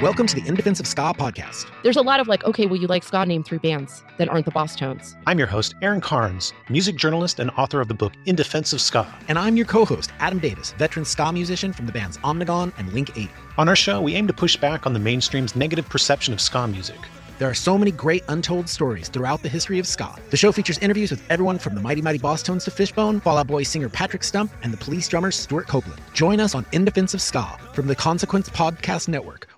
Welcome to the In Defense of Ska podcast. There's a lot of like, okay, well, you like ska, name three bands that aren't the Bosstones. I'm your host, Aaron Carnes, music journalist and author of the book In Defense of Ska. And I'm your co host, Adam Davis, veteran ska musician from the bands Omnigone and Link 8. On our show, we aim to push back on the mainstream's negative perception of ska music. There are so many great untold stories throughout the history of ska. The show features interviews with everyone from the Mighty Mighty Bosstones to Fishbone, Fall Out Boy singer Patrick Stump, and the police drummer Stewart Copeland. Join us on In Defense of Ska from the Consequence Podcast Network.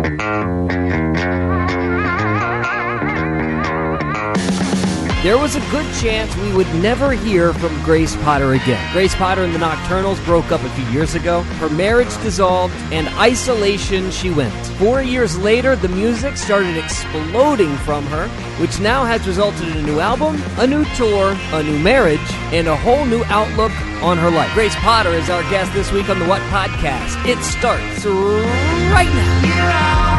There was a good chance we would never hear from Grace Potter again. Grace Potter and the Nocturnals broke up a few years ago. Her marriage dissolved, and isolation she went. Four years later, the music started exploding from her, which now has resulted in a new album, a new tour, a new marriage, and a whole new outlook on her life. Grace Potter is our guest this week on the What Podcast. It starts right now.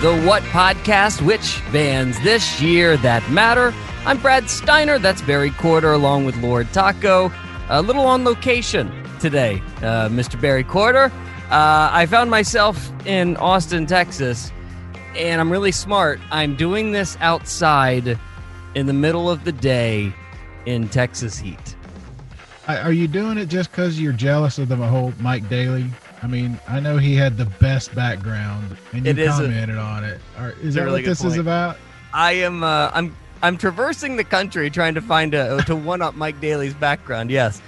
The What Podcast, which bands this year that matter. I'm Brad Steiner, that's Barry Courter, along with Lord Taco. A little on location today, uh, Mr. Barry Courter. Uh, I found myself in Austin, Texas, and I'm really smart. I'm doing this outside in the middle of the day in Texas heat. Are you doing it just because you're jealous of the whole Mike Daly? I mean, I know he had the best background, and you It is a- commented on it. Are, is that really what this is about? I am uh, I'm I'm traversing the country trying to find a to one up Mike Daly's background. Yes.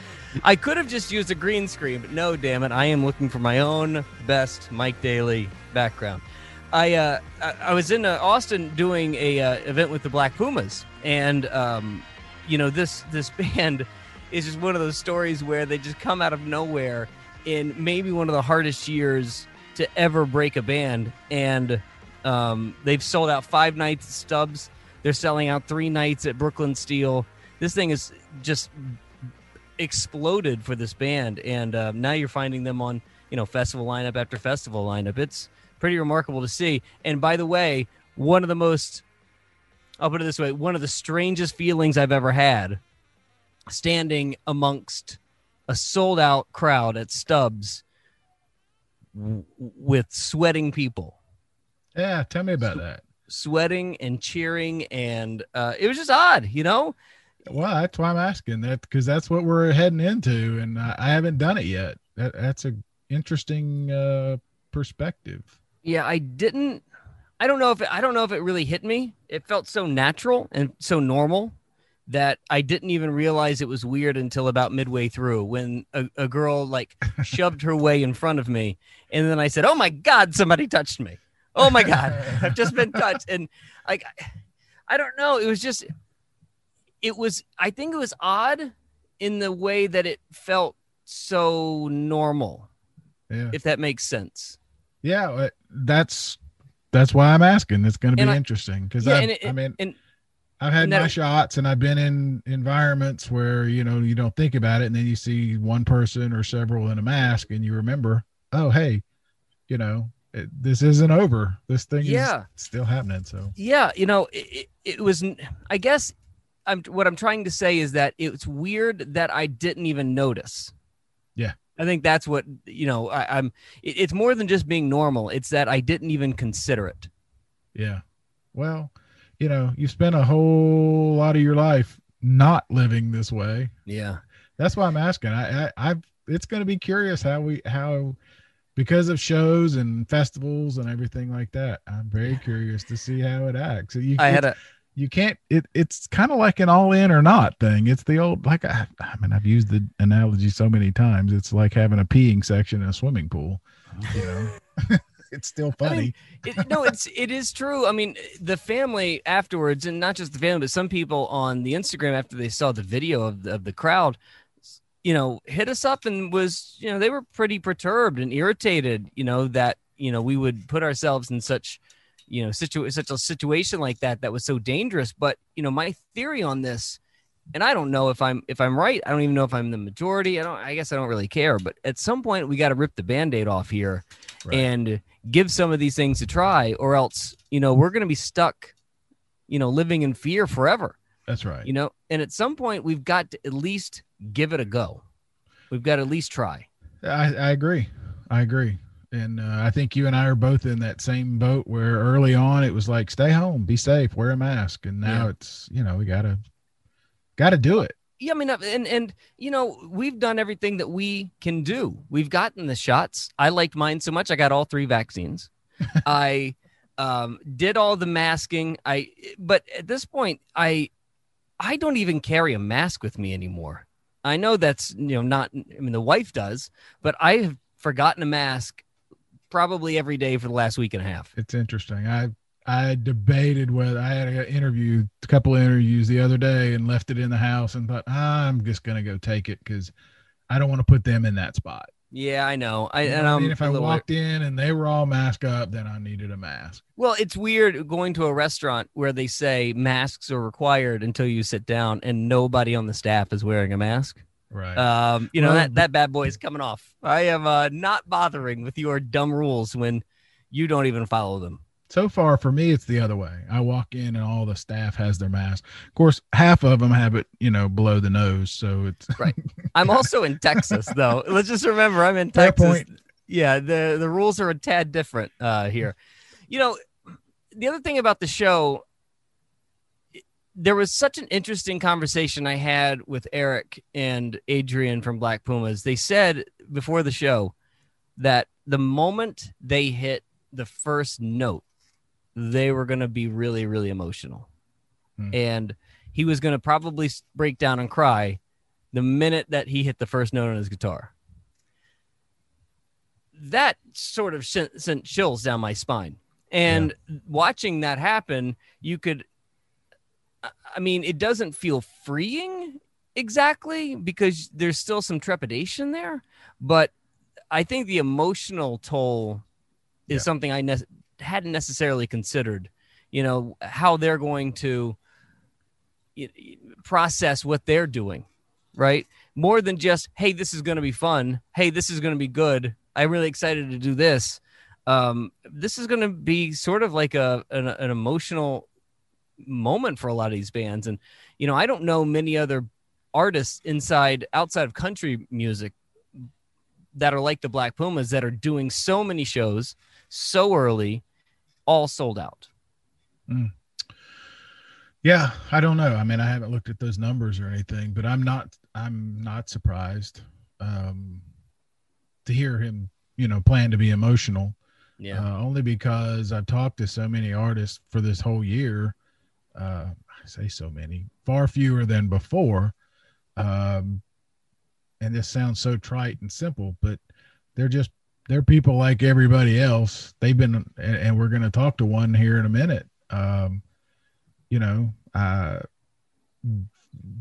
I could have just used a green screen, but no, damn it. I am looking for my own best Mike Daly background. I uh, I, I was in uh, Austin doing a uh, event with the Black Pumas, and um, you know this this band is just one of those stories where they just come out of nowhere in maybe one of the hardest years to ever break a band, and um, they've sold out five nights at Stubbs. They're selling out three nights at Brooklyn Steel. This thing is just exploded for this band, and uh, now you're finding them on you know festival lineup after festival lineup. It's pretty remarkable to see. And by the way, one of the most I'll put it this way: one of the strangest feelings I've ever had, standing amongst a sold out crowd at Stubbs w- with sweating people Yeah, tell me about that. sweating and cheering and uh, it was just odd you know Well, that's why I'm asking that because that's what we're heading into, and I, I haven't done it yet. That, that's a interesting uh, perspective. yeah i didn't i don't know if it, i don't know if it really hit me it felt so natural and so normal that i didn't even realize it was weird until about midway through when a, a girl like shoved her way in front of me and then i said oh my god somebody touched me. Oh my god i've just been touched. And like i don't know it was just it was i think it was odd in the way that it felt so normal Yeah, if that makes sense. Yeah, uh, that's that's why I'm asking. It's going to be I- interesting because yeah I, I mean, and I've had my shots and I've been in environments where, you know, you don't think about it. And then you see one person or several in a mask and you remember, oh, hey, you know, it, this isn't over. This thing Yeah. is still happening. So, yeah you know it, it, it was i guess i'm what i'm trying to say is that it's weird that i didn't even notice Yeah. i think that's what you know I, i'm it, it's more than just being normal it's that i didn't even consider it yeah. Well, you know, you spent a whole lot of your life not living this way. Yeah. That's why I'm asking. I, I I've it's going to be curious how we how because of shows and festivals and everything like that. I'm very curious to see how it acts. You, I had a you can't it it's kind of like an all in or not thing it's the old like I, I mean i've used the analogy so many times it's like having a peeing section in a swimming pool you know it's still I funny mean, it, no, it's it is true. I mean, the family afterwards, and not just the family, but some people on the Instagram after they saw the video of the, of the crowd, you know, hit us up and was you know they were pretty perturbed and irritated. You know that you know we would put ourselves in such you know situ- such a situation like that that was so dangerous. But you know, my theory on this. And I don't know if I'm if I'm right. I don't even know if I'm the majority. I don't. I guess I don't really care. But at some point, we got to rip the band-aid off here, Right. and give some of these things a try or else you know we're going to be stuck you know living in fear forever that's right you know and at some point we've got to at least give it a go we've got to at least try I, I agree i agree and uh, i think you and i are both in that same boat where early on it was like stay home be safe wear a mask and now Yeah. it's you know we gotta gotta do it. Yeah i mean uh, and and you know we've done everything that we can do. We've gotten the shots. I liked mine so much i got all three vaccines. I um did all the masking. I but at this point i i don't even carry a mask with me anymore. I know that's you know not i mean the wife does but i have forgotten a mask probably every day for the last week and a half. It's interesting. I i debated whether i had an interview a couple of interviews the other day and left it in the house and thought "Ah, i'm just gonna go take it because i don't want to put them in that spot yeah i know i and I mean, if I walked in and they were all masked up, then I needed a mask. Well, it's weird going to a restaurant where they say masks are required until you sit down and nobody on the staff is wearing a mask. Right. Um, you know, Well, that, that bad boy is coming off. I am uh, not bothering with your dumb rules when you don't even follow them. So far for me, it's the other way. I walk in and all the staff has their mask. Of course, half of them have it, you know, below the nose. So it's Right. I'm also in Texas, though. Let's just remember I'm in Texas. Yeah, the the rules are a tad different uh, here. You know, the other thing about the show, there was such an interesting conversation I had with Eric and Adrian from Black Pumas. They said before the show that the moment they hit the first note, they were going to be really, really emotional. Hmm. And he was going to probably break down and cry the minute that he hit the first note on his guitar. That sort of sent, sent chills down my spine. And watching that happen, you could, I- I mean, it doesn't feel freeing exactly because there's still some trepidation there. But I think the emotional toll is Yeah. something I ne- hadn't necessarily considered. You know, how they're going to process what they're doing, right? More than just, hey, this is going to be fun. Hey, this is going to be good. I'm really excited to do this. Um, this is going to be sort of like a an, an emotional moment for a lot of these bands, and you know, I don't know many other artists inside outside of country music that are like the Black Pumas that are doing so many shows so early, all sold out. yeah, I don't know. I mean, I haven't looked at those numbers or anything, but I'm not I'm not surprised um to hear him, you know, plan to be emotional. Yeah. uh, only because I've talked to so many artists for this whole year. Uh, I say so many, far fewer than before. Um, and this sounds so trite and simple, but they're just they're people like everybody else. They've been, and, and we're going to talk to one here in a minute. Um, you know, uh,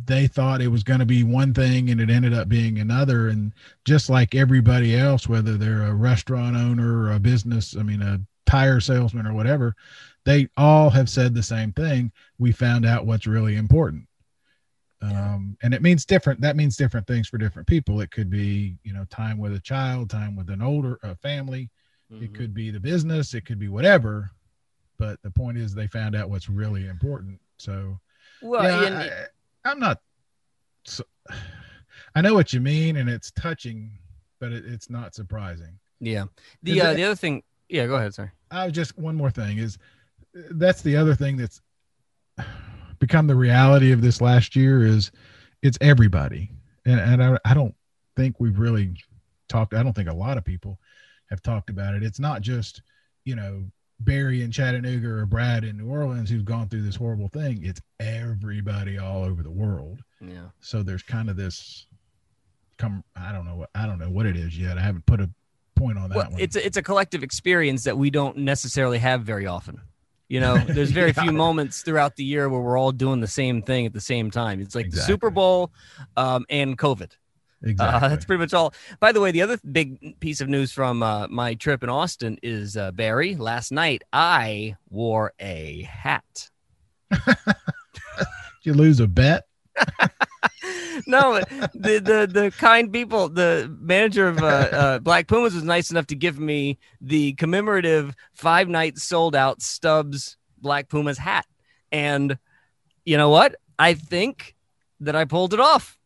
they thought it was going to be one thing and it ended up being another. And just like everybody else, whether they're a restaurant owner or a business, I mean, a tire salesman or whatever, they all have said the same thing. We found out what's really important. Um, and it means different, that means different things for different people. It could be, you know, time with a child, time with an older uh, family. It could be the business, it could be whatever. But the point is, they found out what's really important. So, Well, yeah, and- I, I'm not. So, I know what you mean, and it's touching, but it, it's not surprising. yeah. The uh, it- the other thing, yeah. Go ahead. Sorry. I was just one more thing is that's the other thing that's become the reality of this last year is it's everybody, and and I, I don't think we've really talked. I don't think a lot of people have talked about it. It's not just you know Barry in Chattanooga or Brad in New Orleans who's gone through this horrible thing. It's everybody all over the world. Yeah. So there's kind of this come I don't know what I don't know what it is yet. I haven't put a point on that Well, one. it's a, it's a collective experience that we don't necessarily have very often. You know, there's very Yeah. few moments throughout the year where we're all doing the same thing at the same time. It's like the Exactly. Super Bowl um, and COVID. exactly. Uh, that's pretty much all. By the way, the other big piece of news from uh, my trip in Austin is uh, Barry. Last night, I wore a hat. Did you lose a bet? no, the, the the kind people, the manager of uh, uh, Black Pumas was nice enough to give me the commemorative five nights sold out Stubbs Black Pumas hat, and you know what? I think that I pulled it off.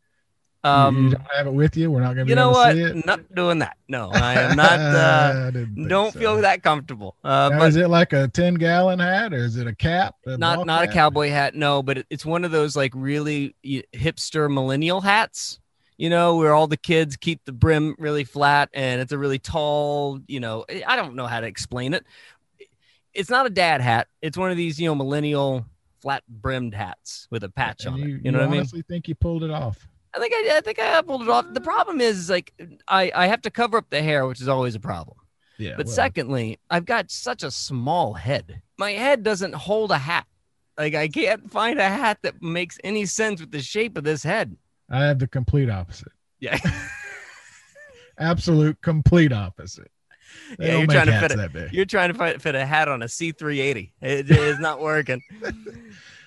You- you Um, don't have it with you. We're not going to be you know what? to see it. Not doing that. No, I am not. Uh, I don't so. feel that comfortable. Uh, Now, but is it like a ten gallon hat or is it a cap? A not not a cowboy hat no but it, it's one of those like really hipster millennial hats you know where all the kids keep the brim really flat and it's a really tall you know i don't know how to explain it it's not a dad hat it's one of these you know millennial flat brimmed hats with a patch And on you, it you know what i mean honestly think you pulled it off? I think I, I think i pulled it off the problem is like i i have to cover up the hair which is always a problem Yeah. but well, secondly, I've got such a small head. My head doesn't hold a hat. Like I can't find a hat that makes any sense with the shape of this head. I have the complete opposite. Yeah. Absolute complete opposite. They Yeah, you're trying to fit big. You're trying to fit, fit a hat on a C380. It is not working.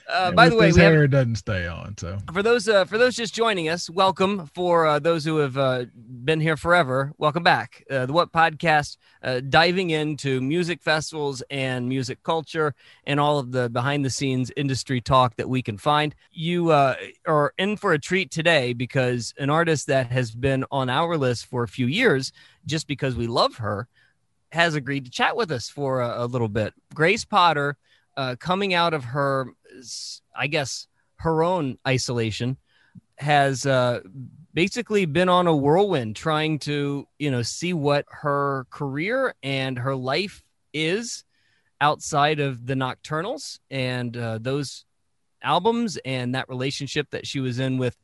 Uh, And by the way, we hair, it doesn't stay on. So for those uh, for those just joining us, welcome. For uh, those who have uh, been here forever, welcome back. Uh, the What Podcast, uh, diving into music festivals and music culture and all of the behind the scenes industry talk that we can find. You uh, are in for a treat today because an artist that has been on our list for a few years, just because we love her, has agreed to chat with us for a, a little bit. Grace Potter, uh, coming out of her, I guess, her own isolation, has uh, basically been on a whirlwind trying to, you know, see what her career and her life is outside of the Nocturnals and uh, those albums and that relationship that she was in with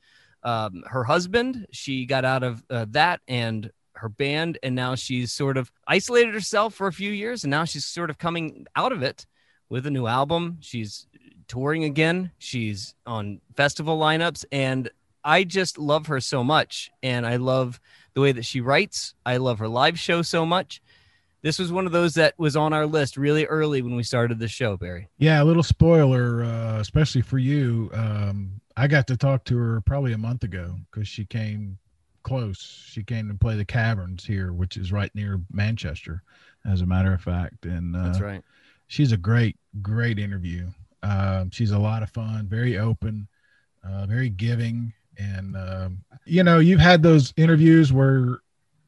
um, her husband. She got out of uh, that and her band, and now she's sort of isolated herself for a few years, and now she's sort of coming out of it with a new album. She's touring again. She's on festival lineups, and I just love her so much, and I love the way that she writes. I love her live show so much. This was one of those that was on our list really early when we started the show, Barry. yeah, a little spoiler, uh, especially for you. Um, I got to talk to her probably a month ago because she came close. She came to play the Caverns here, which is right near Manchester, as a matter of fact. And uh, That's right. she's a great, great interview. Um, she's a lot of fun, very open, uh, very giving, and um, you know, you've had those interviews where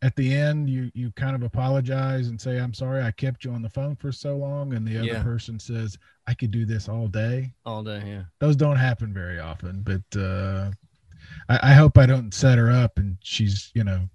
at the end you you kind of apologize and say, "I'm sorry, I kept you on the phone for so long," and the other Yeah. person says, "I could do this all day." All day, yeah. Those don't happen very often, but uh, I, I hope I don't set her up and she's you know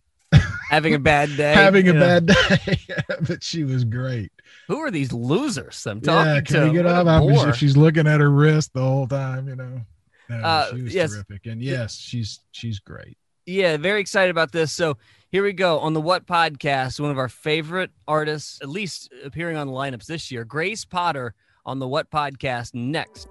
Having a bad day. having a bad day. but she was great. Who are these losers I'm talking Yeah, to? can we get off? I mean, she's looking at her wrist the whole time, you know. No, Uh, she was yes. terrific, and yes, she's she's great. Yeah, very excited about this. So here we go on the What podcast. One of our favorite artists, at least appearing on the lineups this year, Grace Potter on the What podcast next.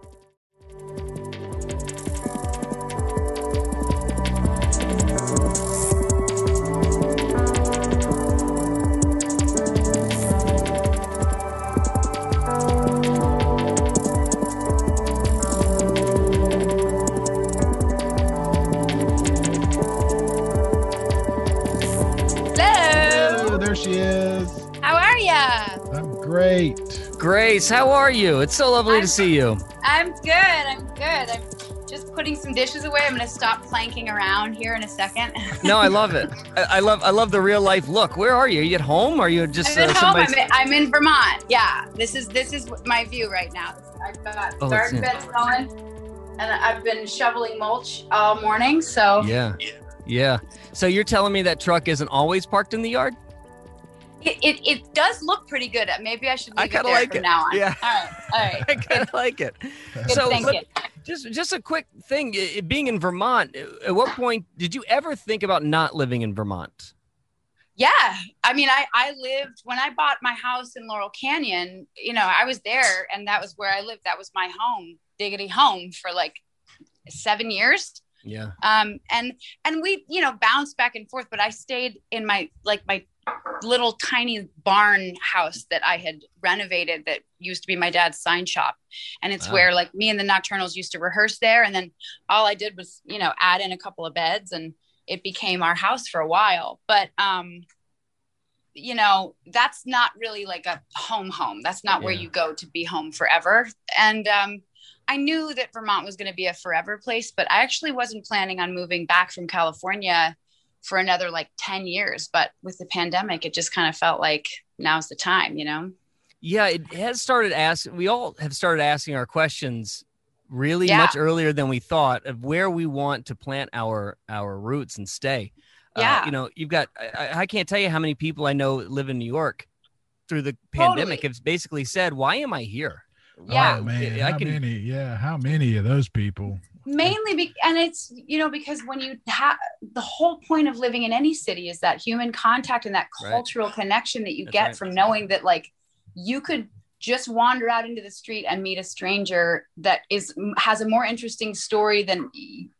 Great. Grace, how are you? It's so lovely I'm- to see you. I'm good. I'm good. I'm just putting some dishes away. I'm gonna stop planking around here in a second. No, I love it. I, I love I love the real life look. Where are you? Are you at home? Are you just I'm uh, at home. I'm in, I'm in Vermont. Yeah, this is this is my view right now. I've got Oh, garden beds going, and I've been shoveling mulch all morning. So Yeah. Yeah. So you're telling me that truck isn't always parked in the yard? It, it, it does look pretty good. Maybe I should I leave it kinda like from it. now on. Yeah. All right. All right. I kind of like it. Good so, just just a quick thing. i- i- Being in Vermont, uh, at what point did you ever think about not living in Vermont? Yeah. I mean, I, I lived when I bought my house in Laurel Canyon, you know, I was there and that was where I lived. That was my home, diggity home for like seven years. Yeah. Um, and, and we, you know, bounced back and forth, but I stayed in my, like my little tiny barn house that I had renovated that used to be my dad's sign shop. And it's Wow. where like me and the Nocturnals used to rehearse there. And then all I did was, you know, add in a couple of beds and it became our house for a while. But, um, you know, that's not really like a home home. That's not where you go to be home forever. And, um, I knew that Vermont was going to be a forever place, but I actually wasn't planning on moving back from California for another like 10 years. But with the pandemic, it just kind of felt like now's the time, you know? Yeah, it has started asking. We all have started asking our questions really Yeah. much earlier than we thought of where we want to plant our our roots and stay. Uh, Yeah. you know, you've got. I, I- I can't tell you how many people I know live in New York through the pandemic Totally. have basically said, "Why am I here?" Yeah. Oh, man, I how can- many? Yeah, how many of those people? Mainly, be- and it's, you know, because when you have the whole point of living in any city is that human contact and that Right. cultural connection that you That's get right. from knowing that, like, you could just wander out into the street and meet a stranger that is has a more interesting story than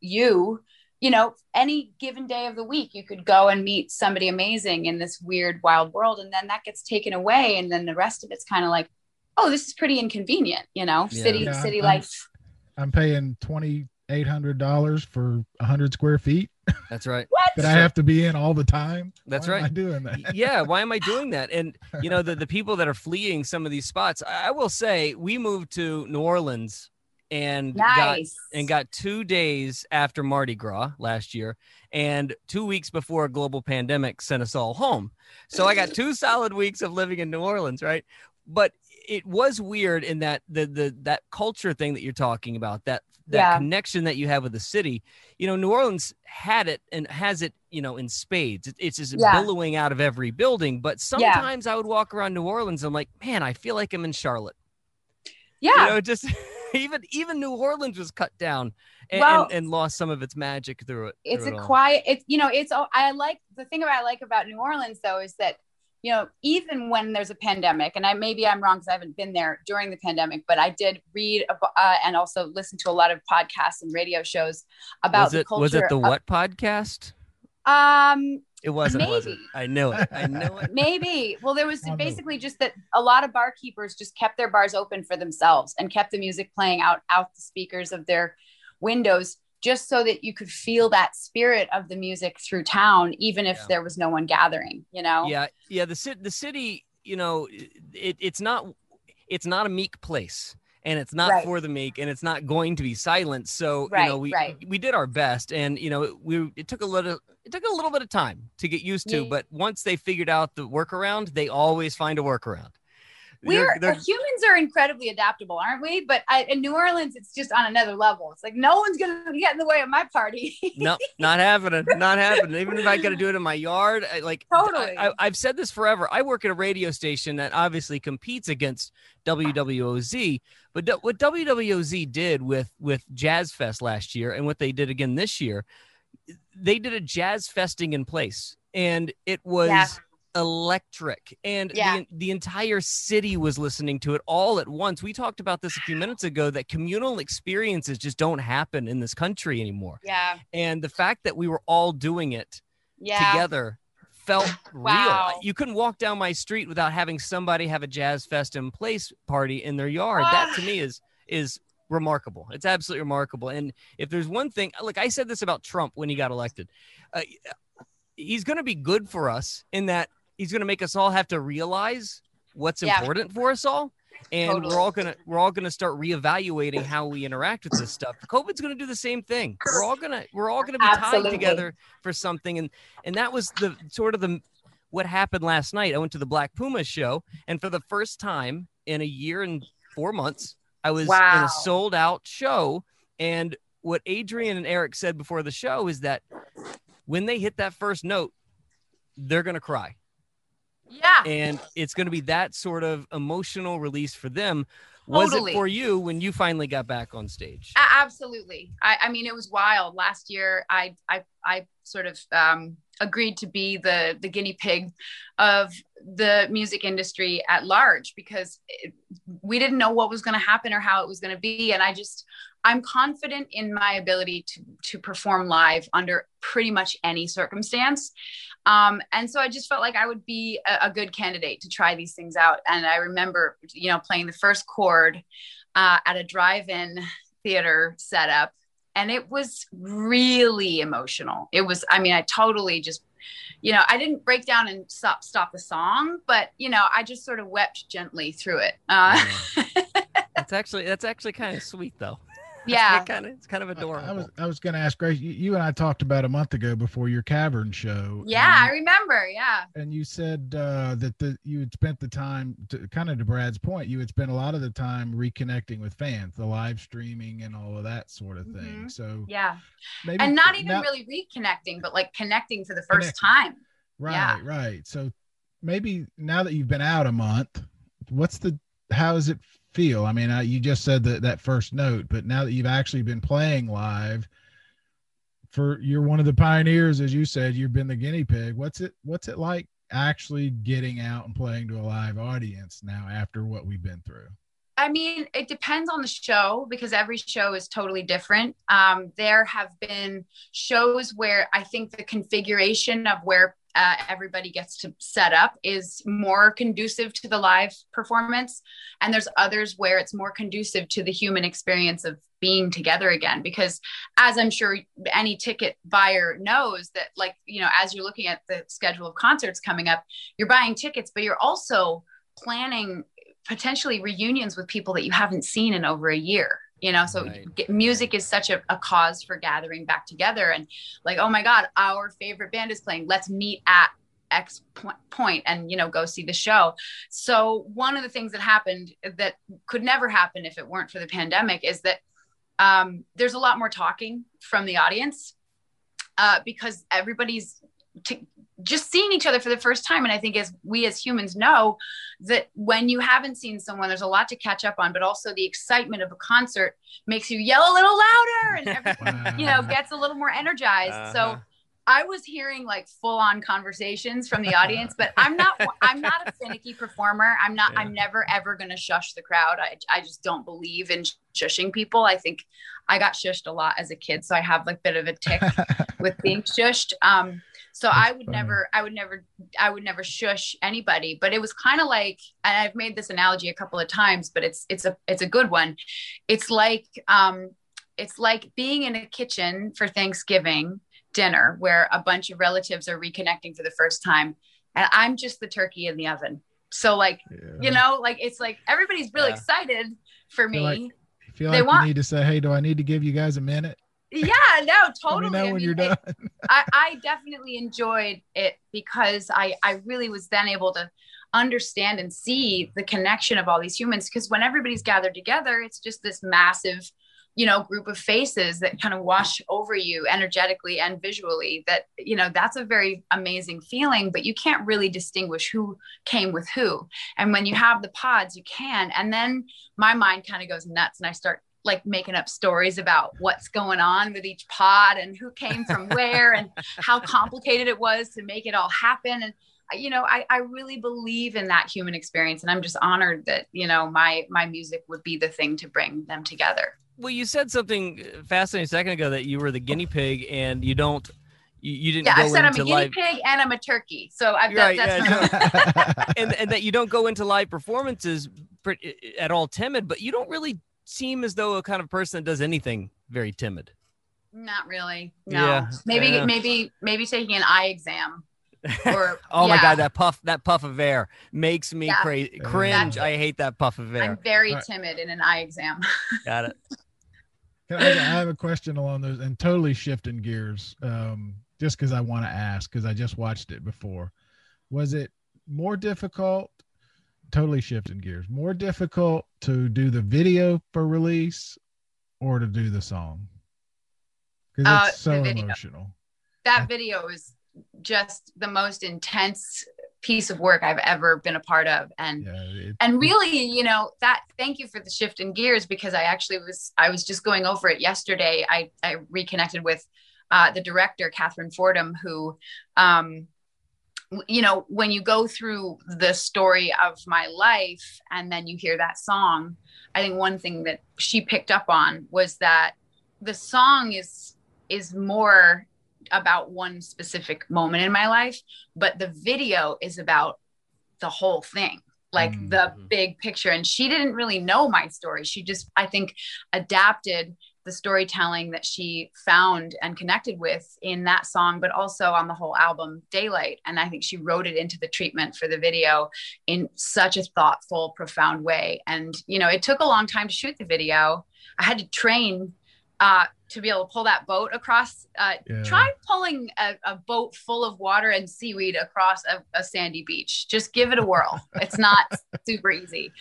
you you know any given day of the week you could go and meet somebody amazing in this weird wild world and then that gets taken away and then the rest of it's kind of like oh this is pretty inconvenient you know Yeah. city Yeah, city I'm- life I'm paying twenty eight hundred dollars for hundred square feet That's right. what that I have to be in all the time. That's Why am I right. doing that? yeah why am i doing that and you know the, the people that are fleeing some of these spots i I will say we moved to new orleans and got and got two days after mardi gras last year and two weeks before a global pandemic sent us all home so i got two solid weeks of living in new orleans right but it was weird in that the the that culture thing that you're talking about that that Yeah. connection that you have with the city you know new orleans had it and has it you know in spades. It's just Yeah. billowing out of every building but sometimes i would walk around new orleans i'm like man i feel like i'm in charlotte. Yeah. you know just even even new orleans was cut down and, Well- and, and lost some of its magic through it it's through a it quiet it's you know it's i like the thing about i like about new orleans though is that you know even when there's a pandemic and i maybe i'm wrong because i haven't been there during the pandemic but i did read ab- uh, and also listen to a lot of podcasts and radio shows about was the it culture was it the of- what podcast? Um it wasn't was it Maybe. i knew it. I knew it. Maybe. Well there was basically just that a lot of barkeepers just kept their bars open for themselves and kept the music playing out out the speakers of their windows just so that you could feel that spirit of the music through town even if Yeah. there was no one gathering you know yeah yeah the city the city you know it, it's not it's not a meek place and it's not Right. for the meek and it's not going to be silent so you know we right. we did our best and you know we it took a little it took a little bit of time to get used to Yeah. but once they figured out the workaround they always find a workaround we're humans are incredibly adaptable aren't we but I, in new orleans it's just on another level it's like no one's gonna get in the way of my party no, not happening. Not happening. Even if I got to do it in my yard, I, like Totally. I, I, have said this forever. I work at a radio station that obviously competes against WWOZ, but d- what WWOZ did with with Jazz Fest last year and what they did again this year, they did a jazz festing in place, and it was. Yeah. Electric and Yeah. the, the entire city was listening to it all at once we talked about this a few minutes ago that communal experiences just don't happen in this country anymore yeah and the fact that we were all doing it yeah together felt Wow. real. You couldn't walk down my street without having somebody have a jazz fest in place party in their yard. that to Ah. me is is remarkable. It's absolutely remarkable. And if there's one thing, look, I said this about Trump when he got elected. Uh, he's going to be good for us in that he's going to make us all have to realize what's Yeah. important for us all. And Totally. we're all gonna we're all gonna start reevaluating how we interact with this stuff. COVID's gonna do the same thing. We're all gonna we're all gonna be tied together for something, and and that was the sort of the what happened last night. I went to the Black Puma show, and for the first time in a year and four months, I was in a sold out show. And what Adrian and Eric said before the show is that when they hit that first note, they're going to cry. Yeah. And it's going to be that sort of emotional release for them. Was Totally. it for you when you finally got back on stage? Absolutely. I, I mean, it was wild. Last year, I I I sort of um, agreed to be the the guinea pig of the music industry at large because it, we didn't know what was going to happen or how it was going to be, and I just I'm confident in my ability to to perform live under pretty much any circumstance. Um, and so I just felt like I would be a, a good candidate to try these things out. And I remember, you know, playing the first chord uh, at a drive-in theater setup, and it was really emotional. It was, I mean, I totally just, you know, I didn't break down and stop stop the song, but you know, I just sort of wept gently through it. Uh, That's actually that's actually kind of sweet though. Yeah. kind of it's kind of adorable. I was I was going to ask Grace. You, you and I talked about a month ago before your cavern show. Yeah, I remember. Yeah. and you said uh, that the you had spent the time, to, kind of to Brad's point, you had spent a lot of the time reconnecting with fans, the live streaming and all of that sort of thing. Mhm. So Yeah. maybe And not even now- really reconnecting, but like connecting for the first Connecting. time. Right, Yeah. right. So maybe now that you've been out a month, what's the how is it feel? I mean, I, you just said that that first note, but now that you've actually been playing live, for you're one of the pioneers, as you said, you've been the guinea pig. What's it What's it like actually getting out and playing to a live audience now after what we've been through? I mean, it depends on the show because every show is totally different. Um, there have been shows where I think the configuration of where uh, everybody gets to set up is more conducive to the live performance. And there's others where it's more conducive to the human experience of being together again. Because as I'm sure any ticket buyer knows, that like, you know, as you're looking at the schedule of concerts coming up, you're buying tickets, but you're also planning potentially reunions with people that you haven't seen in over a year you know so Right. music is such a, a cause for gathering back together and like oh my god our favorite band is playing let's meet at x point, point and you know go see the show so one of the things that happened that could never happen if it weren't for the pandemic is that um, there's a lot more talking from the audience uh, because everybody's t- just seeing each other for the first time. And I think as we as humans know that when you haven't seen someone, there's a lot to catch up on, but also the excitement of a concert makes you yell a little louder and everything, you know, gets a little more energized. Uh-huh. So I was hearing like full on conversations from the audience, but I'm not, I'm not a finicky performer. I'm not, I'm never ever going to shush the crowd. I, I just don't believe in shushing people. I think I got shushed a lot as a kid. So I have like a bit of a tick with being shushed. Um, so I would funny. never, I would never, I would never shush anybody. But it was kind of like, and I've made this analogy a couple of times, but it's it's a it's a good one. It's like um, it's like being in a kitchen for Thanksgiving dinner where a bunch of relatives are reconnecting for the first time, and I'm just the turkey in the oven. So like, you know, like it's like everybody's really Yeah. excited for me. Feel like- feel They like want- you need to say, "Hey, do I need to give you guys a minute?" yeah, no, totally. I mean, it- done. I, I definitely enjoyed it because I, I really was then able to understand and see the connection of all these humans. Because when everybody's gathered together, it's just this massive, you know, group of faces that kind of wash over you energetically and visually. That, you know, that's a very amazing feeling, but you can't really distinguish who came with who. And when you have the pods, you can. And then my mind kind of goes nuts and I start like making up stories about what's going on with each pod and who came from where and how complicated it was to make it all happen and you know I, I really believe in that human experience and i'm just honored that you know my my music would be the thing to bring them together Well, you said something fascinating a second ago that you were the guinea pig and you don't, you, you didn't yeah go i said i'm a into guinea live, pig and i'm a turkey so i've Right, that, yeah, that's and and that you don't go into live performances at all timid, but you don't really seem as though a kind of person that does anything very timid. not really no Yeah, maybe yeah. maybe maybe taking an eye exam or Oh my god, that puff, that puff of air makes me Yeah. crazy, cringe. That's- I hate that puff of air. i'm very Alright. timid in an eye exam Got it. I, I have a question along those and totally shifting gears, um, just because I want to ask because I just watched it before. Was it more difficult totally shifting gears. More difficult to do the video for release or to do the song? Because Uh, it's so emotional. that video is just the most intense piece of work I've ever been a part of. And Yeah, it- and really, you know, that thank you for the shift in gears because I actually was I was just going over it yesterday. I I reconnected with uh, the director Catherine Fordham, who um you know when you go through the story of my life and then you hear that song i think one thing that she picked up on was that the song is is more about one specific moment in my life but the video is about the whole thing like Mm. the big picture. And she didn't really know my story. She just i think adapted the storytelling that she found and connected with in that song but also on the whole album daylight. And i think she wrote it into the treatment for the video in such a thoughtful profound way. And you know it took a long time to shoot the video. I had to train uh, to be able to pull that boat across uh, Yeah. try pulling a, a boat full of water and seaweed across a, a sandy beach. Just give it a whirl. It's not super easy.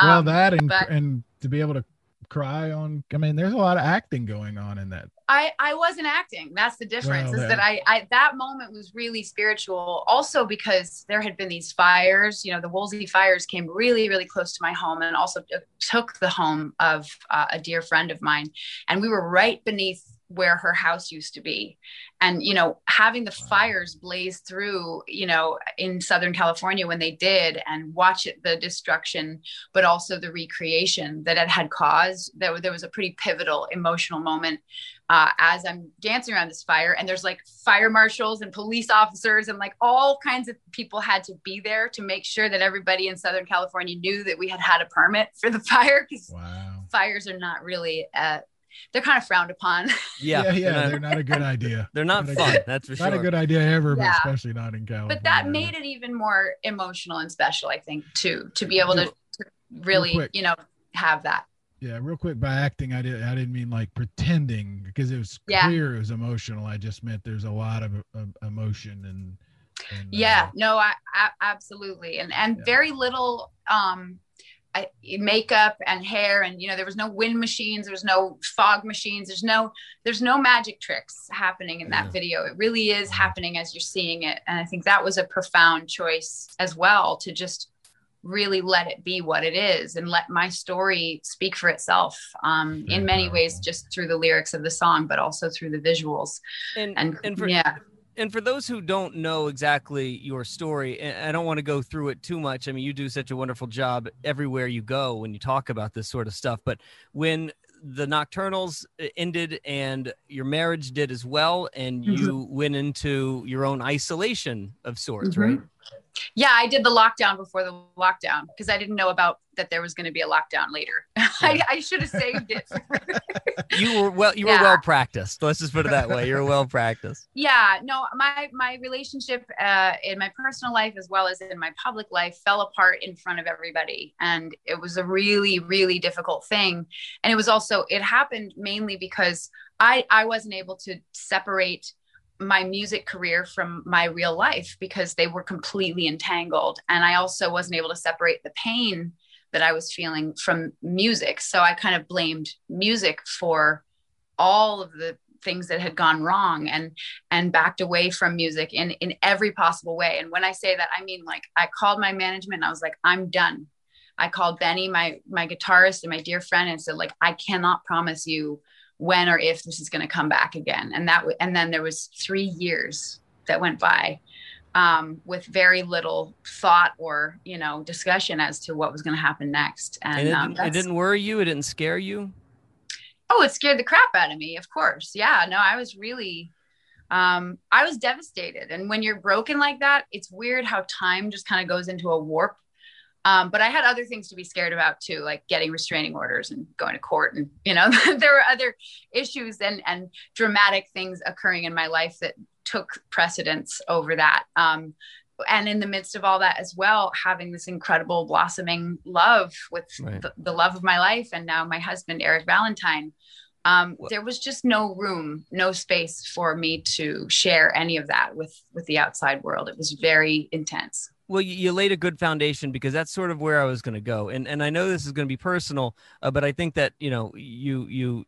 Well, Um, that and but- and to be able to cry on. I mean, there's a lot of acting going on in that. I I wasn't acting. That's the difference. Well, is that I I that moment was really spiritual. Also because there had been these fires. You know, the Woolsey fires came really really close to my home, and also took the home of uh, a dear friend of mine. And we were right beneath where her house used to be. And you know, having the fires blaze through, you know, in Southern California when they did, and watch it, the destruction, but also the recreation that it had caused. There, there was a pretty pivotal emotional moment uh, as I'm dancing around this fire, and there's like fire marshals and police officers and like all kinds of people had to be there to make sure that everybody in Southern California knew that we had had a permit for the fire because Wow. fires are not really uh, they're kind of frowned upon. Yeah, yeah, yeah. they're They're not, not a good idea. they're not not fun. good- That's for Not sure. Not a good idea ever, but especially not in California. but that made it even more emotional and special, I think, too, to be able to, to really, quick. you know, have that. Yeah, real quick. By acting, I didn't. I didn't mean like pretending because it was Yeah. clear it was emotional. I just meant there's a lot of, of emotion and. and uh, yeah no I, I absolutely and and Yeah. very little um I, makeup and hair and you know there was no wind machines there was no fog machines there's no there's no magic tricks happening in that Yeah. video. It really is happening as you're seeing it. And i think that was a profound choice as well to just really let it be what it is and let my story speak for itself um, in many ways just through the lyrics of the song but also through the visuals and and, and for yeah and for those who don't know exactly your story, and I don't want to go through it too much. I mean, you do such a wonderful job everywhere you go when you talk about this sort of stuff. But when the Nocturnals uh, ended and your marriage did as well, and Mm-hmm. you went into your own isolation of sorts, Mhm. right? Yeah, I did the lockdown before the lockdown because I didn't know about that there was going to be a lockdown later. I, I should have saved it. You were well. You were well practiced. Let's just put it that way. You're well practiced. yeah, no, my my relationship uh, in my personal life as well as in my public life fell apart in front of everybody, and it was a really really difficult thing. And it was also it happened mainly because I I wasn't able to separate my music career from my real life because they were completely entangled and i also wasn't able to separate the pain that i was feeling from music. So i kind of blamed music for all of the things that had gone wrong and and backed away from music in in every possible way. And when i say that i mean like i called my management and i was like i'm done. I called benny my my guitarist and my dear friend and said like i cannot promise you when or if this is going to come back again. And that w- and then there was three years that went by um, with very little thought or you know discussion as to what was going to happen next and, And it, um, didn't- it didn't worry you. It didn't scare you. oh it scared the crap out of me of course yeah no i was really um i was devastated and when you're broken like that it's weird how time just kind of goes into a warp um, but I had other things to be scared about too, like getting restraining orders and going to court. And, you know, there were other issues and, and dramatic things occurring in my life that took precedence over that. Um, and in the midst of all that as well, having this incredible blossoming love with Right. the, the love of my life and now my husband, Eric Valentine. um, there was just no room, no space for me to share any of that with with the outside world. It was very intense. Well, you, you laid a good foundation because that's sort of where I was going to go, and and I know this is going to be personal, uh, but I think that you know you you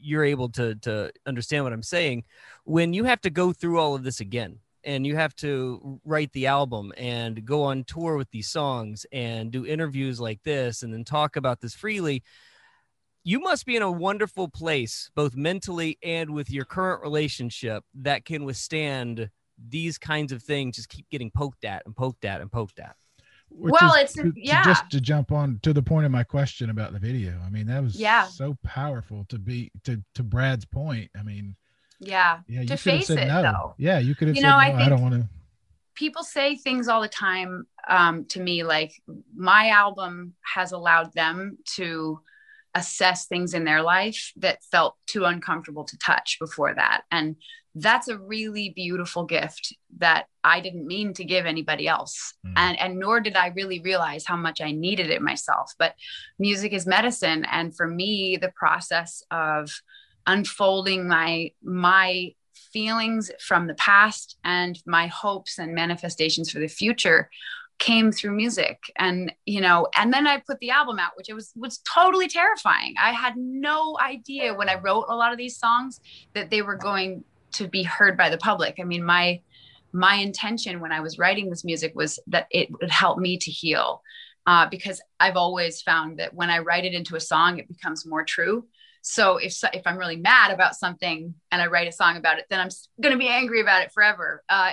you're able to to understand what I'm saying when you have to go through all of this again and you have to write the album and go on tour with these songs and do interviews like this and then talk about this freely you must be in a wonderful place both mentally and with your current relationship that can withstand these kinds of things just keep getting poked at and poked at and poked at well, is it's to- to yeah. just to jump on to the point of my question about the video. I mean, that was Yeah. so powerful to be to to Brad's point. I mean, yeah. yeah, you to face said it no. though. Yeah, you could have You said know, no. I I, don't want to. people say things all the time um, to me like my album has allowed them to assess things in their life that felt too uncomfortable to touch before that and that's a really beautiful gift that i didn't mean to give anybody else. Mm. and and nor did i really realize how much i needed it myself. But music is medicine. And for me the process of unfolding my my feelings from the past and my hopes and manifestations for the future came through music. And you know and then i put the album out which it was was totally terrifying. I had no idea when i wrote a lot of these songs that they were going to be heard by the public. I mean my my intention when i was writing this music was that it would help me to heal uh, because i've always found that when i write it into a song it becomes more true so if if I'm really mad about something and I write a song about it, then I'm going to be angry about it forever. Uh,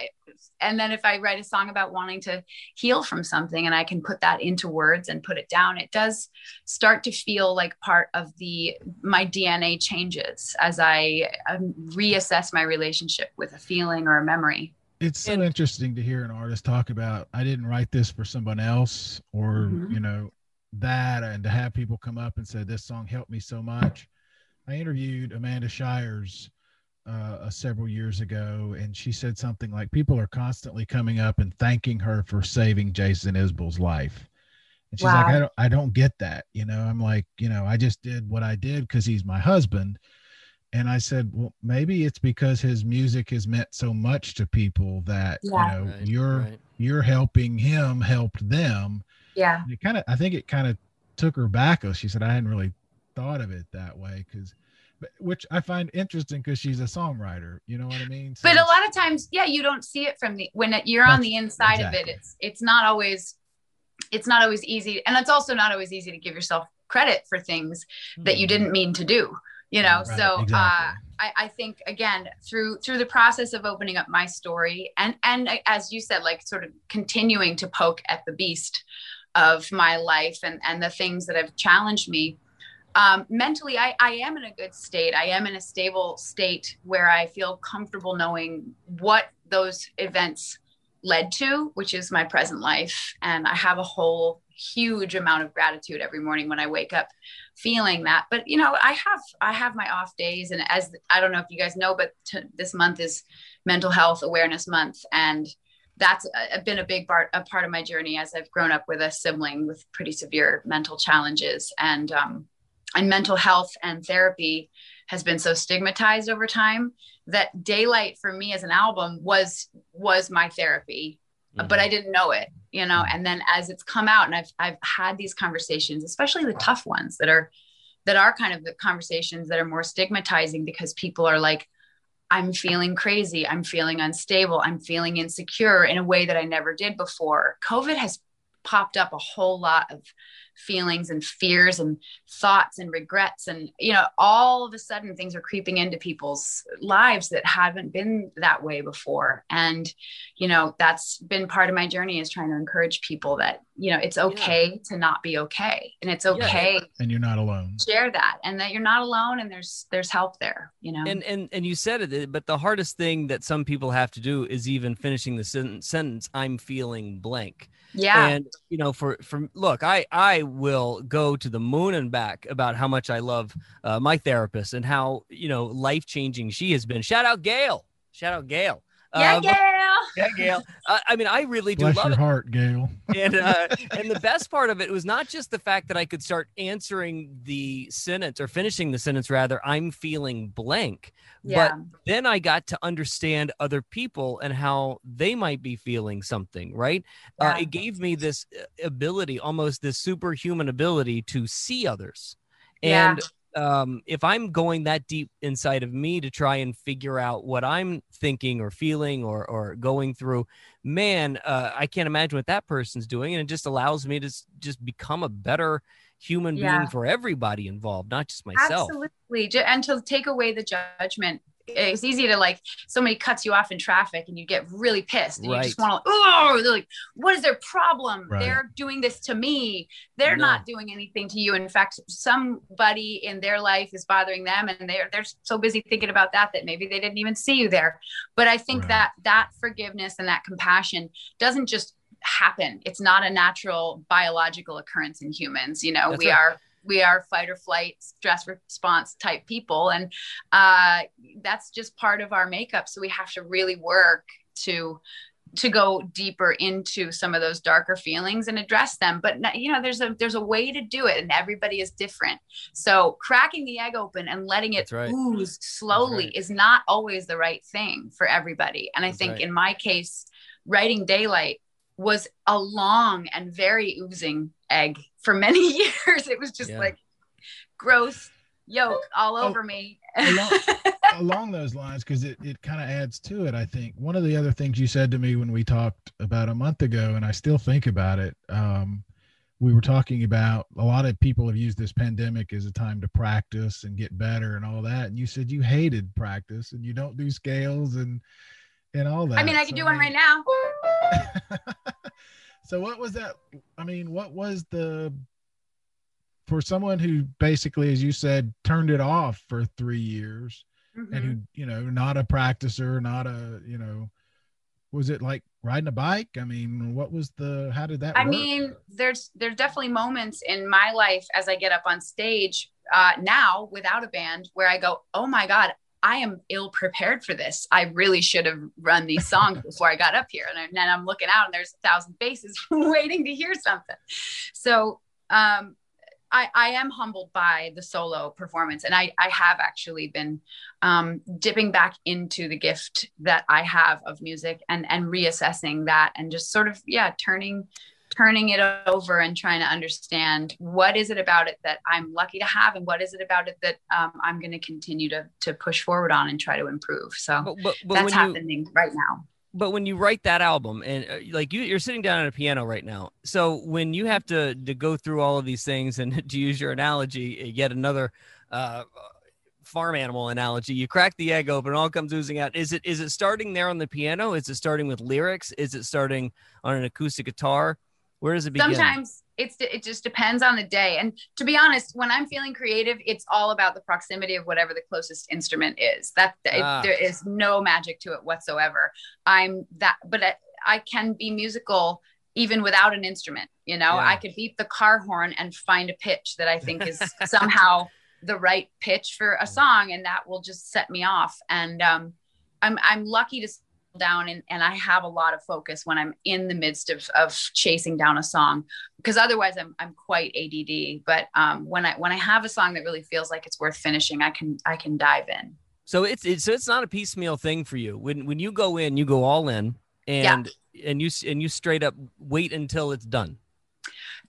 and then if I write a song about wanting to heal from something and I can put that into words and put it down, it does start to feel like part of the my DNA changes as I um, reassess my relationship with a feeling or a memory. It's so interesting to hear an artist talk about. I didn't write this for someone else, or Mhm. you know, that, and to have people come up and say this song helped me so much. I interviewed Amanda Shires uh, uh, several years ago, and she said something like, "People are constantly coming up and thanking her for saving Jason Isbell's life." And she's like, "I don't, I don't get that." You know, I'm like, you know, I just did what I did because he's my husband. And I said, well, maybe it's because his music has meant so much to people that Yeah. you know Right, you're right. you're helping him help them. Yeah. And it kind of, I think it kind of took her back. Oh, She said, I hadn't really thought of it that way because, which I find interesting because she's a songwriter. You know what I mean? So but a lot of times yeah you don't see it from the when it, you're on the inside of it it's it's not always it's not always easy and it's also not always easy to give yourself credit for things that you didn't mean to do you know Mm-hmm. Right, so uh. I, I think again through through the process of opening up my story and and as you said like sort of continuing to poke at the beast of my life and and the things that have challenged me um, mentally I, I am in a good state. I am in a stable state where i feel comfortable knowing what those events led to which is my present life. And i have a whole huge amount of gratitude every morning when i wake up feeling that. But you know i have i have my off days. And as i don't know if you guys know but t- this month is mental health awareness month. And that's uh, been a big part a part of my journey as i've grown up with a sibling with pretty severe mental challenges. And um, and mental health and therapy has been so stigmatized over time that daylight for me as an album was was my therapy mm-hmm. but i didn't know it you know? And then as it's come out and i've i've had these conversations especially the tough ones that are that are kind of the conversations that are more stigmatizing because people are like i'm feeling crazy. I'm feeling unstable. I'm feeling insecure in a way that i never did before. Covid has popped up a whole lot of feelings and fears and thoughts and regrets and you know all of a sudden things are creeping into people's lives that haven't been that way before and you know that's been part of my journey is trying to encourage people that you know it's okay to not be okay and it's okay and you're not alone. share that and that you're not alone and there's there's help there you know And and and you said it, but the hardest thing that some people have to do is even finishing the sen- sentence. I'm feeling blank. yeah And you know, for for look, I I will go to the moon and back about how much I love uh, my therapist and how you know life changing she has been. Shout out Gail. Shout out Gail. Yeah Uh, but- yeah yeah, Gail. Uh, I mean, I really do Bless love your it. heart, Gail. and uh, and the best part of it was not just the fact that I could start answering the sentence or finishing the sentence rather. I'm feeling blank, Yeah. but then I got to understand other people and how they might be feeling something. Right? Uh, it gave me this uh, ability, almost this superhuman ability to see others, Yeah. Um, if I'm going that deep inside of me to try and figure out what I'm thinking or feeling or or going through, man, uh, I can't imagine what that person's doing, and it just allows me to just become a better human Yeah. being for everybody involved, not just myself. Absolutely. And to take away the judgment. It's easy to like somebody cuts you off in traffic and you get really pissed and you just want to, oh, they're like, what is their problem? Right. They're doing this to me. They're No. not doing anything to you. In fact, somebody in their life is bothering them and they're they're so busy thinking about that that maybe they didn't even see you there. But I think Right. that that forgiveness and that compassion doesn't just happen. It's not a natural biological occurrence in humans. You know, That's we right. are we are fight or flight stress response type people and uh, that's just part of our makeup so we have to really work to to go deeper into some of those darker feelings and address them but you know there's a there's a way to do it and everybody is different so cracking the egg open and letting it right. ooze slowly right. is not always the right thing for everybody and i think right. in my case writing daylight was a long and very oozing egg for many years. It was just Yeah. like gross yolk all Oh, over me. along, along those lines because it, it kind of adds to it i think. One of the other things you said to me when we talked about a month ago and i still think about it um, we were talking about a lot of people have used this pandemic as a time to practice and get better and all that and you said you hated practice and you don't do scales and and all that i mean i can So, do one mean, right now so what was that i mean what was the for someone who basically as you said turned it off for three years and Mhm. who you know not a practicer not a you know was it like riding a bike i mean what was the how did that I work? mean, there's there's definitely moments in my life as I get up on stage uh, now without a band where I go, oh my god, I am ill prepared for this. I really should have run these songs before I got up here, and, I, and I'm looking out and there's a thousand faces waiting to hear something. So um, I, I am humbled by the solo performance, and I, I have actually been um, dipping back into the gift that I have of music and and reassessing that, and just sort of yeah, turning turning it over and trying to understand what is it about it that I'm lucky to have, and what is it about it that um, I'm going to continue to to push forward on and try to improve. So But, but, but that's when you, happening right now. but when you write that album and uh, like you, you're sitting down at a piano right now. So when you have to to go through all of these things and to use your analogy yet another uh farm animal analogy you crack the egg open all comes oozing out. Is it is it starting there on the piano? Is it starting with lyrics? Is it starting on an acoustic guitar where does it begin? Sometimes it's it just depends on the day. And to be honest when i'm feeling creative it's all about the proximity of whatever the closest instrument is. That it, Ah. there is no magic to it whatsoever. I'm that but I, I can be musical even without an instrument you know? Yeah. i could beep the car horn and find a pitch that i think is somehow the right pitch for a song and that will just set me off. And um i'm i'm lucky to down and, and I have a lot of focus when I'm in the midst of, of chasing down a song because otherwise I'm, I'm quite ADD but um, when I when I have a song that really feels like it's worth finishing I can I can dive in. So it's, it's so it's not a piecemeal thing for you. When when you go in you go all in and and you and you straight up wait until it's done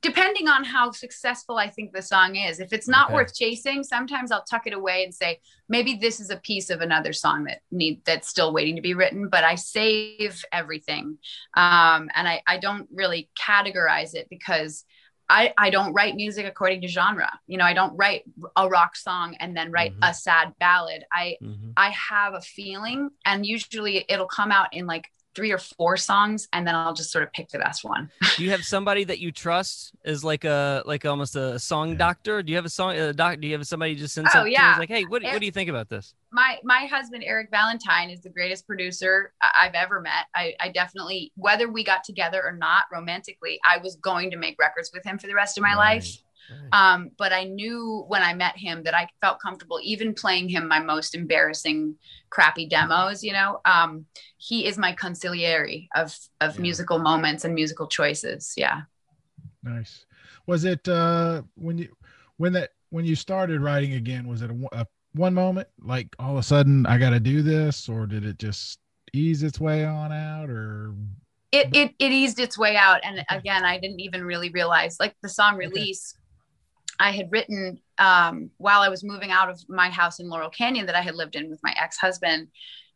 depending on how successful I think the song is if it's not Okay. worth chasing sometimes I'll tuck it away and say maybe this is a piece of another song that need that's still waiting to be written but I save everything um, and I, I don't really categorize it because I, I don't write music according to genre. You know, I don't write a rock song and then write Mhm. a sad ballad. I Mhm. I have a feeling, and usually it'll come out in like three or four songs, and then I'll just sort of pick the best one. do you have somebody that you trust as like a like almost a song doctor do you have a song a doc do you have somebody just send Oh, something yeah. who's like hey what, what do you think about this my my husband Eric Valentine is the greatest producer I- I've ever met. I, I definitely, whether we got together or not romantically, I was going to make records with him for the rest of my Right. life. Um, but I knew when I met him that I felt comfortable even playing him my most embarrassing, crappy demos. You know, um, he is my consigliere of of Yeah. musical moments and musical choices. Yeah. Nice. Was it uh when you when that when you started writing again? Was it a, one- a one moment like all of a sudden I got to do this, or did it just ease its way on out? Or it it it eased its way out and again i didn't even really realize like the song release i had written um while i was moving out of my house in laurel canyon that i had lived in with my ex-husband.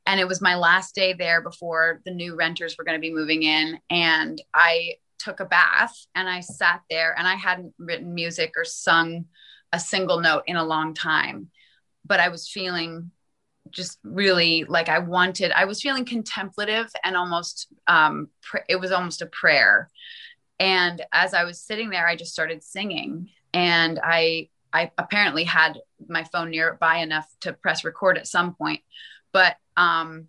And it was my last day there before the new renters were going to be moving in. And i took a bath and i sat there and i hadn't written music or sung a single note in a long time. But i was feeling just really like I wanted, I was feeling contemplative and almost, um, pr- it was almost a prayer. And as I was sitting there, I just started singing and I, I apparently had my phone nearby enough to press record at some point, but, um,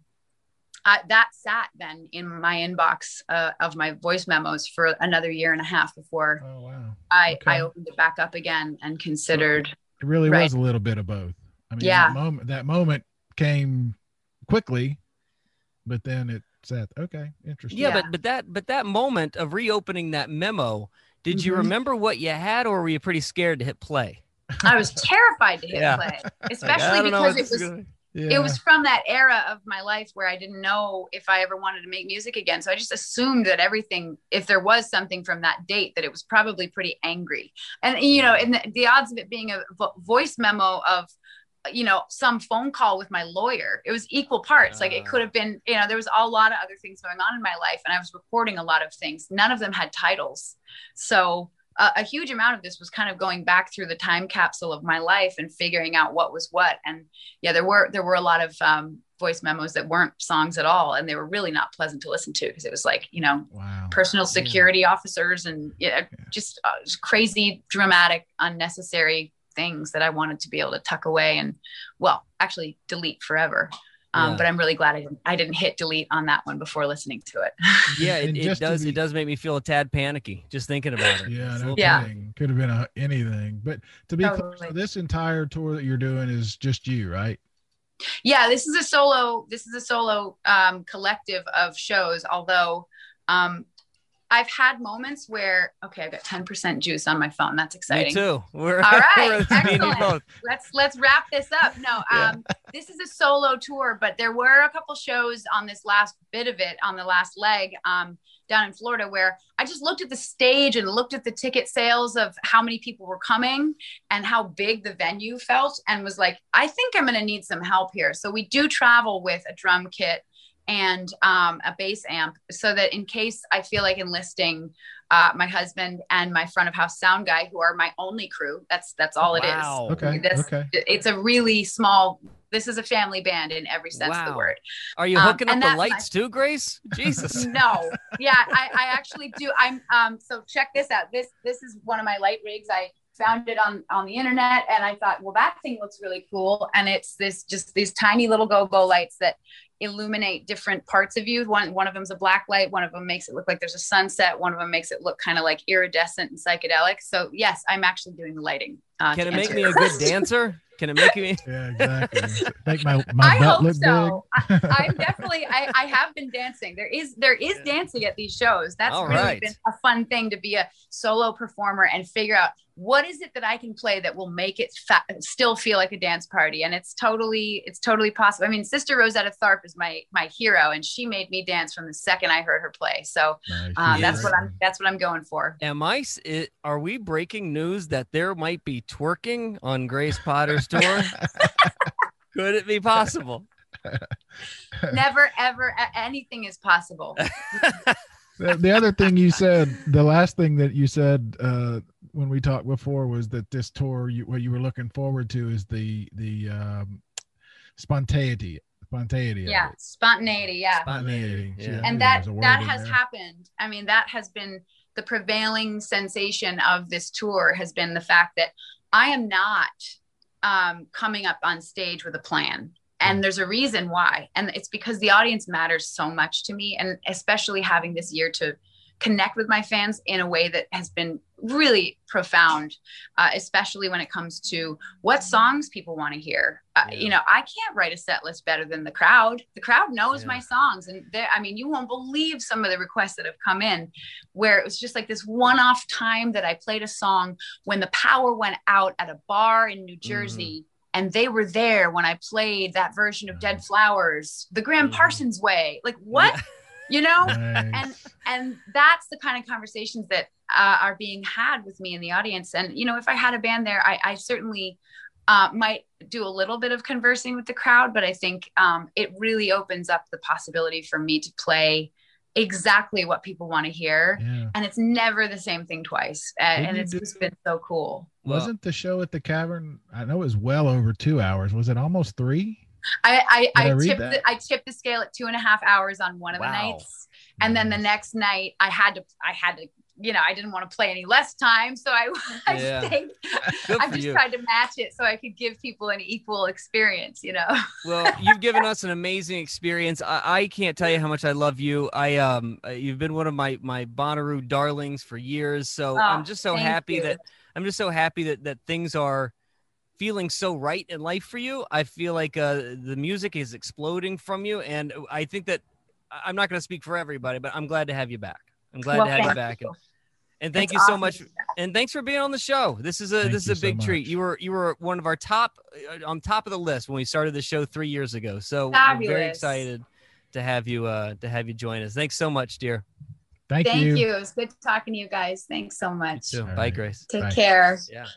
I, that sat then in my inbox uh, of my voice memos for another year and a half before oh wow, I, I opened it back up again and considered it really Right. was a little bit of both. I mean, Yeah. that moment that moment came quickly, but then it said, "Okay, interesting." Yeah, Yeah. but but that but that moment of reopening that memo, did you Mhm. remember what you had, or were you pretty scared to hit play? I was terrified to hit Yeah. play, especially I because it was gonna- yeah. it was from that era of my life where I didn't know if I ever wanted to make music again. So I just assumed that everything, if there was something from that date, that it was probably pretty angry. And you know, and the, the odds of it being a vo- voice memo of you know some phone call with my lawyer. It was equal parts. Like it Ah. could have been you know there was a lot of other things going on in my life and i was recording a lot of things. None of them had titles. So uh, a huge amount of this was kind of going back through the time capsule of my life and figuring out what was what. And yeah there were there were a lot of um, voice memos that weren't songs at all and they were really not pleasant to listen to because it was like you know wow. personal security officers and yeah, just uh, just crazy dramatic unnecessary things that i wanted to be able to tuck away and well actually delete forever um, Yeah. but i'm really glad I didn't, I didn't hit delete on that one before listening to it Yeah, it, it does. be- it does make me feel a tad panicky just thinking about it. Yeah, no Yeah. kidding. Could have been a, anything. But to be clear, so this entire tour that you're doing is just you, right? yeah this is a solo this is a solo um, collective of shows although um, i've had moments where okay i've got 10% juice on my phone that's exciting. Me too. We're All right, we're- me and you excellent. let's let's wrap this up no um this is a solo tour but there were a couple shows on this last bit of it on the last leg um down in florida where i just looked at the stage and looked at the ticket sales of how many people were coming and how big the venue felt and was like i think i'm going to need some help here so we do travel with a drum kit and um, a bass amp so that in case i feel like enlisting uh, my husband and my front of house sound guy who are my only crew that's that's all it is Wow. Okay. this- okay. it's a really small this is a family band in every sense of the Wow. word Are you Um, hooking up the that- lights too, Grace? Jesus. no yeah I, I actually do i'm um so check this out this this is one of my light rigs i found it on on the internet and i thought well that thing looks really cool and it's this just these tiny little go-go lights that illuminate different parts of you. One one of them's a black light one of them makes it look like there's a sunset one of them makes it look kind of like iridescent and psychedelic. So yes i'm actually doing the lighting uh, Can it make me a good dancer? Can it make me? Yeah, exactly. Make my, my I butt hope look so. big. I, I'm definitely. I, I have been dancing. There is there is dancing at these shows. That's All really right. been a fun thing to be a solo performer and figure out what is it that I can play that will make it fa- still feel like a dance party. And it's totally it's totally possible. I mean, Sister Rosetta Tharpe is my my hero, and she made me dance from the second I heard her play. So Nice. um, She's that's what I'm that's what I'm going for. Am I? It, are we breaking news that there might be twerking on Grace Potter's tour? Could it be possible? Never ever anything is possible. the, the other thing you said, the last thing that you said uh, when we talked before was that this tour, you, what you were looking forward to is the the um, spontaneity, spontaneity. Yeah, spontaneity. Yeah. spontaneity. Yeah. and that was a word that has there. happened i mean that has been the prevailing sensation of this tour has been the fact that i am not um, coming up on stage with a plan. And there's a reason why. And it's because the audience matters so much to me and especially having this year to connect with my fans in a way that has been really profound, uh, especially when it comes to what songs people want to hear. Uh, You know, I can't write a set list better than the crowd. The crowd knows my songs, and I mean, you won't believe some of the requests that have come in, where it was just like this one-off time that I played a song when the power went out at a bar in New Jersey. And they were there when I played that version of Dead Flowers, the Gram Parsons way. Like, what? You know? and and that's the kind of conversations that uh, are being had with me in the audience and you know if i had a band there i, I certainly uh, might do a little bit of conversing with the crowd but i think um, it really opens up the possibility for me to play exactly what people want to hear and it's never the same thing twice and, Didn't and it's do- just been so cool Wasn't the show at the cavern? I know it was well over two hours. Was it almost three? I I, Did I I tipped the, I tipped the scale at two and a half hours on one of the Wow. nights, and then the next night I had to I had to you know I didn't want to play any less time, so I I Yeah. stayed. I just you. tried to match it so I could give people an equal experience, you know. Well, you've given us an amazing experience. I, I can't tell you how much I love you. I um, you've been one of my my Bonnaroo darlings for years. So Oh, I'm just so happy you. that I'm just so happy that that things are feeling so right in life for you. I feel like uh, the music is exploding from you, and I think that I- I'm not going to speak for everybody, but I'm glad to have you back. I'm glad Well, to have you back. you. And, and thank It's you so awesome much. And thanks for being on the show. This is a Thank this is a so big treat. You were you were one of our top uh, on top of the list when we started the show three years ago. So we're very excited to have you uh to have you join us. Thanks so much, dear. Thank, Thank you. It was good talking to you guys. Thanks so much. So, bye, Grace. Take care. Yeah.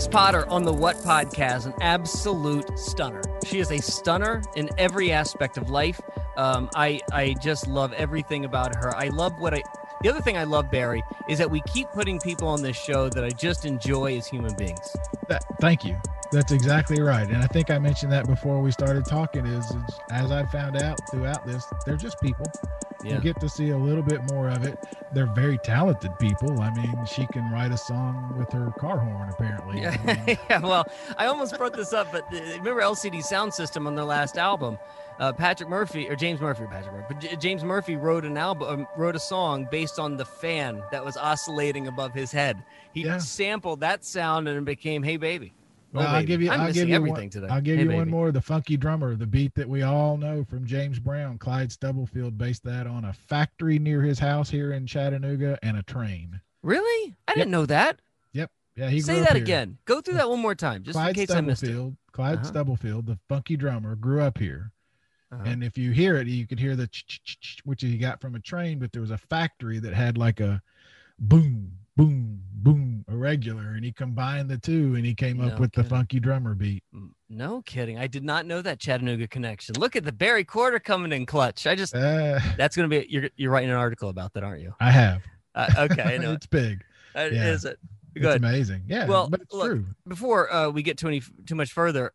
Grace Potter on the What Podcast, an absolute stunner. She is a stunner in every aspect of life. Um, I I just love everything about her. I love what I. The other thing I love, Barry, is that we keep putting people on this show that I just enjoy as human beings. That, thank you. That's exactly right. And I think I mentioned that before we started talking. Is, is as I found out throughout this, they're just people. Yeah. You get to see a little bit more of it. They're very talented people. I mean, she can write a song with her car horn. Apparently. Yeah, yeah, well, I almost brought this up, but uh, remember LCD Soundsystem on their last album? Uh, Patrick Murphy or James Murphy, Patrick Murphy, but J- James Murphy wrote an album, um, wrote a song based on the fan that was oscillating above his head. He sampled that sound and it became "Hey Baby." Well, oh, I'll give you. I'm I'll give you everything one, today. I'll give Hey, you one more. The funky drummer, the beat that we all know from James Brown. Clyde Stubblefield based that on a factory near his house here in Chattanooga and a train. Really? I didn't know that. Yep. Yeah. He Say that again. Go through that one more time, just Clyde in case I missed it. Stubblefield. Clyde Uh-huh. Stubblefield, the funky drummer, grew up here. Uh-huh. And if you hear it, you could hear the ch- ch- ch- ch- which he got from a train, but there was a factory that had like a boom, boom, boom, irregular, and he combined the two, and he came up No with the funky drummer beat. No kidding. I did not know that Chattanooga connection. Look at the Barry Courter coming in clutch. I just Uh, that's gonna be you're you're writing an article about that, aren't you? I have. Uh, okay, I know. it's big. Uh, yeah. Is it? It's Good. amazing. Yeah, Well, but it's look, true. Before uh, we get to any too much further,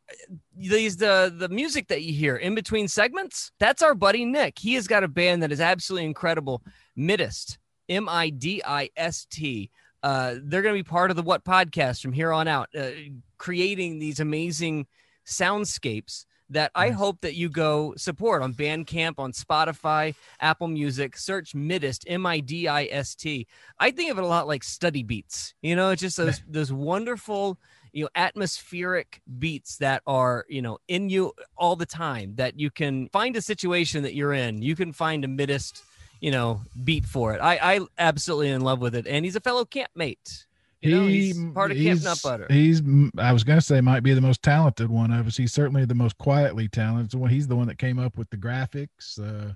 these the the music that you hear in between segments. That's our buddy Nick. He has got a band that is absolutely incredible. Midist, M I D I S T. Uh, they're going to be part of the What podcast from here on out, uh, creating these amazing soundscapes that I hope that you go support on Bandcamp, on Spotify, Apple Music. Search Midist, M I D I S T. I think of it a lot like study beats. You know, it's just those those wonderful, you know, atmospheric beats that are you know in you all the time. That you can find a situation that you're in. You can find a Midist, you know, beat for it. I I absolutely in love with it, and he's a fellow campmate. You know, he's part of Camp Nut Butter. He's, I was going to say, might be the most talented one of us. He's certainly the most quietly talented. one. he's the one that came up with the graphics. Uh,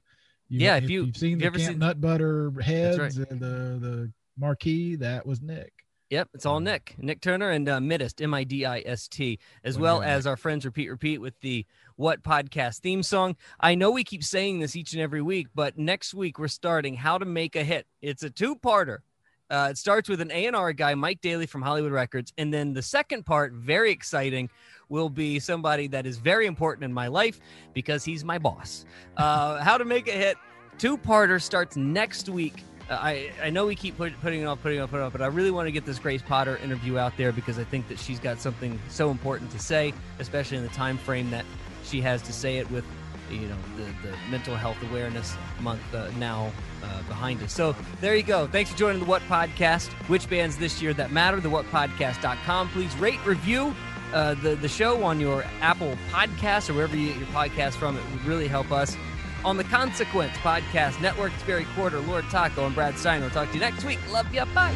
you, Yeah, if you- you've seen if the ever Camp seen- Nut Butter heads right. and the the marquee, that was Nick. Yep, it's all Nick, Nick Turner, and uh, Midist, M I D I S T, as well as our friends Repeat Repeat with the What Podcast theme song. I know we keep saying this each and every week, but next week we're starting How to Make a Hit. It's a two parter. Uh, it starts with an A&R guy, Mike Daly from Hollywood Records. And then the second part, very exciting, will be somebody that is very important in my life because he's my boss. Uh, How to Make a Hit, two-parter starts next week. Uh, I, I know we keep put, putting it off, putting it off, putting it off, but I really want to get this Grace Potter interview out there because I think that she's got something so important to say, especially in the time frame that she has to say it with you know the, the mental health awareness month uh, now uh, behind us. So there you go. Thanks for joining the what podcast. Which bands this year that matter? The what podcast.com please rate review uh, the, the show on your apple podcast or wherever you get your podcast from. It would really help us. On the consequence podcast network it's barry courter lord taco and brad stein we'll talk to you next week. Love you bye